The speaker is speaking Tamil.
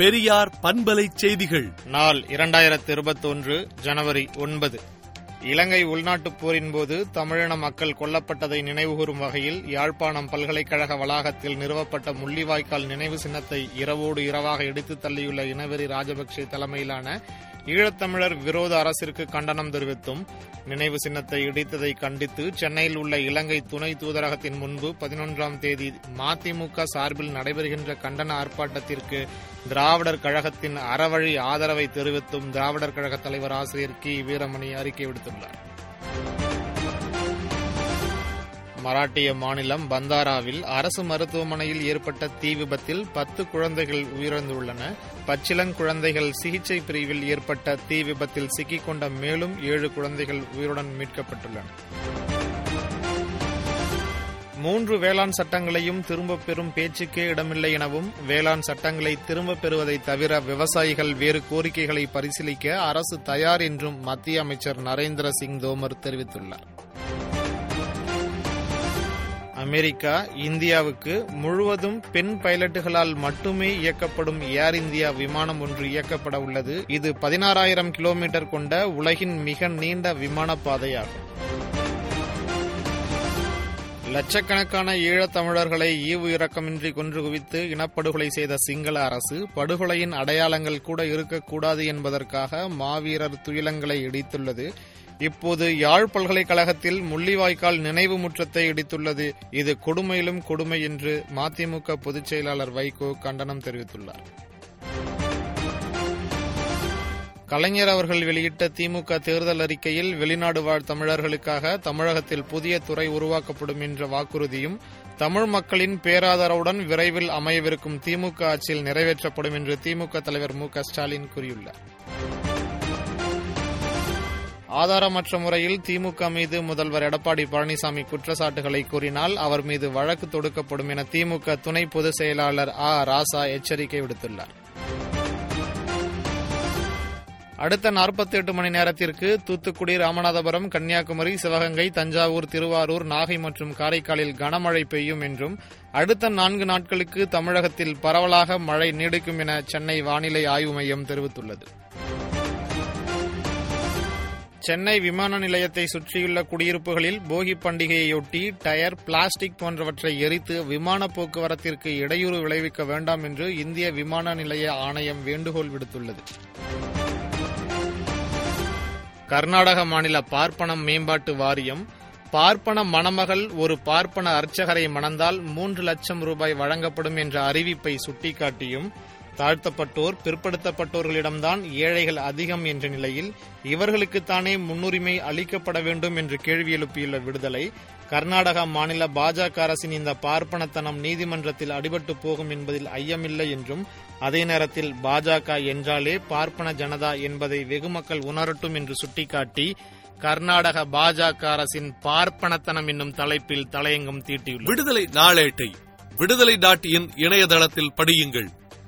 பெரியார் பண்பலை செய்திகள். நாள் இரண்டாயிரத்தி இருபத்தொன்று ஜனவரி ஒன்பது. இலங்கை உள்நாட்டுப் போரின் போது தமிழின மக்கள் கொல்லப்பட்டதை நினைவுகூரும் வகையில் யாழ்ப்பாணம் பல்கலைக்கழக வளாகத்தில் நிறுவப்பட்ட முள்ளிவாய்க்கால் நினைவு சின்னத்தை இரவோடு இரவாக இடித்துத் தள்ளியுள்ள இனவெறி ராஜபக்சே தலைமையிலான ஈழத்தமிழர் விரோத அரசிற்கு கண்டனம் தெரிவித்தும் நினைவு சின்னத்தை இடித்ததை கண்டித்து சென்னையில் உள்ள இலங்கை துணை தூதரகத்தின் முன்பு பதினொன்றாம் தேதி மதிமுக சார்பில் நடைபெறுகின்ற கண்டன ஆர்ப்பாட்டத்திற்கு திராவிடர் கழகத்தின் அறவழி ஆதரவை தெரிவித்தும் திராவிடர் கழக தலைவர் ஆசிரியர் கி. வீரமணி அறிக்கை விடுத்துள்ளார். மராட்டிய மாநிலம் பந்தாராவில் அரசு மருத்துவமனையில் ஏற்பட்ட தீ விபத்தில் பத்து குழந்தைகள் உயிரிழந்துள்ளன. பச்சிலங்குழந்தைகள் சிகிச்சை பிரிவில் ஏற்பட்ட தீ விபத்தில் சிக்கிக்கொண்ட மேலும் ஏழு குழந்தைகள் உயிருடன் மீட்கப்பட்டுள்ளன. மூன்று வேளாண் சட்டங்களையும் திரும்பப் பெறும் பேச்சுக்கே இடமில்லை எனவும் வேளாண் சட்டங்களை திரும்பப் பெறுவதை தவிர விவசாயிகள் வேறு கோரிக்கைகளை பரிசீலிக்க அரசு தயார் என்றும் மத்திய அமைச்சர் நரேந்திர சிங் தோமர் தெரிவித்துள்ளார். அமெரிக்கா இந்தியாவுக்கு முழுவதும் பெண் பைலட்டுகளால் மட்டுமே இயக்கப்படும் ஏர் இந்தியா விமானம் ஒன்று இயக்கப்பட உள்ளது. இது பதினாறாயிரம் கிலோமீட்டர் கொண்ட உலகின் மிக நீண்ட விமான பாதையாகும் லட்சக்கணக்கான ஈழத்தமிழர்களை ஈவு இரக்கமின்றி கொன்று குவித்து இனப்படுகொலை செய்த சிங்கள அரசு படுகொலையின் அடையாளங்கள் கூட இருக்கக்கூடாது என்பதற்காக மாவீரர் துயிலங்களை இடித்துள்ளது. இப்போது யாழ் பல்கலைக்கழகத்தில் முள்ளிவாய்க்கால் நினைவு முற்றத்தை இடித்துள்ளது. இது கொடுமையிலும் கொடுமை என்று மதிமுக பொதுச் செயலாளர் வைகோ கண்டனம் தெரிவித்துள்ளார். கலைஞர் அவர்கள் வெளியிட்ட திமுக தேர்தல் அறிக்கையில் வெளிநாடு வாழ் தமிழர்களுக்காக தமிழகத்தில் புதிய துறை உருவாக்கப்படும் என்ற வாக்குறுதியும் தமிழ் மக்களின் பேராதரவுடன் விரைவில் அமையவிருக்கும் திமுக ஆட்சியில் நிறைவேற்றப்படும் என்று திமுக தலைவர் மு ஸ்டாலின் கூறியுள்ளார். ஆதாரமற்ற முறையில் திமுக மீது முதல்வர் எடப்பாடி பழனிசாமி குற்றச்சாட்டுகளை கூறினால் அவர் மீது வழக்கு தொடுக்கப்படும் என திமுக துணை பொதுச் செயலாளர் ஆ. ராசா எச்சரிக்கை விடுத்துள்ளார். அடுத்த நாற்பத்தி எட்டு மணி நேரத்திற்கு தூத்துக்குடி ராமநாதபுரம் கன்னியாகுமரி சிவகங்கை தஞ்சாவூர் திருவாரூர் நாகை மற்றும் காரைக்காலில் கனமழை பெய்யும் என்றும் அடுத்த நான்கு நாட்களுக்கு தமிழகத்தில் பரவலாக மழை நீடிக்கும் என சென்னை வானிலை ஆய்வு மையம் தெரிவித்துள்ளது. சென்னை விமான நிலையத்தை சுற்றியுள்ள குடியிருப்புகளில் போகி பண்டிகையையொட்டி டயர் பிளாஸ்டிக் போன்றவற்றை எரித்து விமான போக்குவரத்திற்கு இடையூறு விளைவிக்க வேண்டாம் என்று இந்திய விமான நிலைய ஆணையம் வேண்டுகோள் விடுத்துள்ளது. கர்நாடக மாநில பார்ப்பனம் மேம்பாட்டு வாரியம் பார்ப்பன மணமகள் ஒரு பார்ப்பன அர்ச்சகரை மணந்தால் மூன்று லட்சம் ரூபாய் வழங்கப்படும் என்ற அறிவிப்பை சுட்டிக்காட்டியும் தாழ்த்தப்பட்டோர் பிற்படுத்தப்பட்டோர்களிடம்தான் ஏழைகள் அதிகம் என்ற நிலையில் இவர்களுக்குத்தானே முன்னுரிமை அளிக்கப்பட வேண்டும் என்று கேள்வி எழுப்பியுள்ள விடுதலை கர்நாடக மாநில பாஜக அரசின் இந்த பார்ப்பனத்தனம் நீதிமன்றத்தில் அடிபட்டு போகும் என்பதில் ஐயமில்லை என்றும் அதே நேரத்தில் பாஜக என்றாலே பார்ப்பன ஜனதா என்பதை வெகுமக்கள் உணரட்டும் என்று சுட்டிக்காட்டி கர்நாடக பாஜக அரசின் பார்ப்பனத்தனம் என்னும் தலைப்பில் தலையங்கம் தீட்டியுள்ளது. விடுதலை நாளேட்டை விடுதலை டாட் இன் இணையதளத்தில் படியுங்கள்.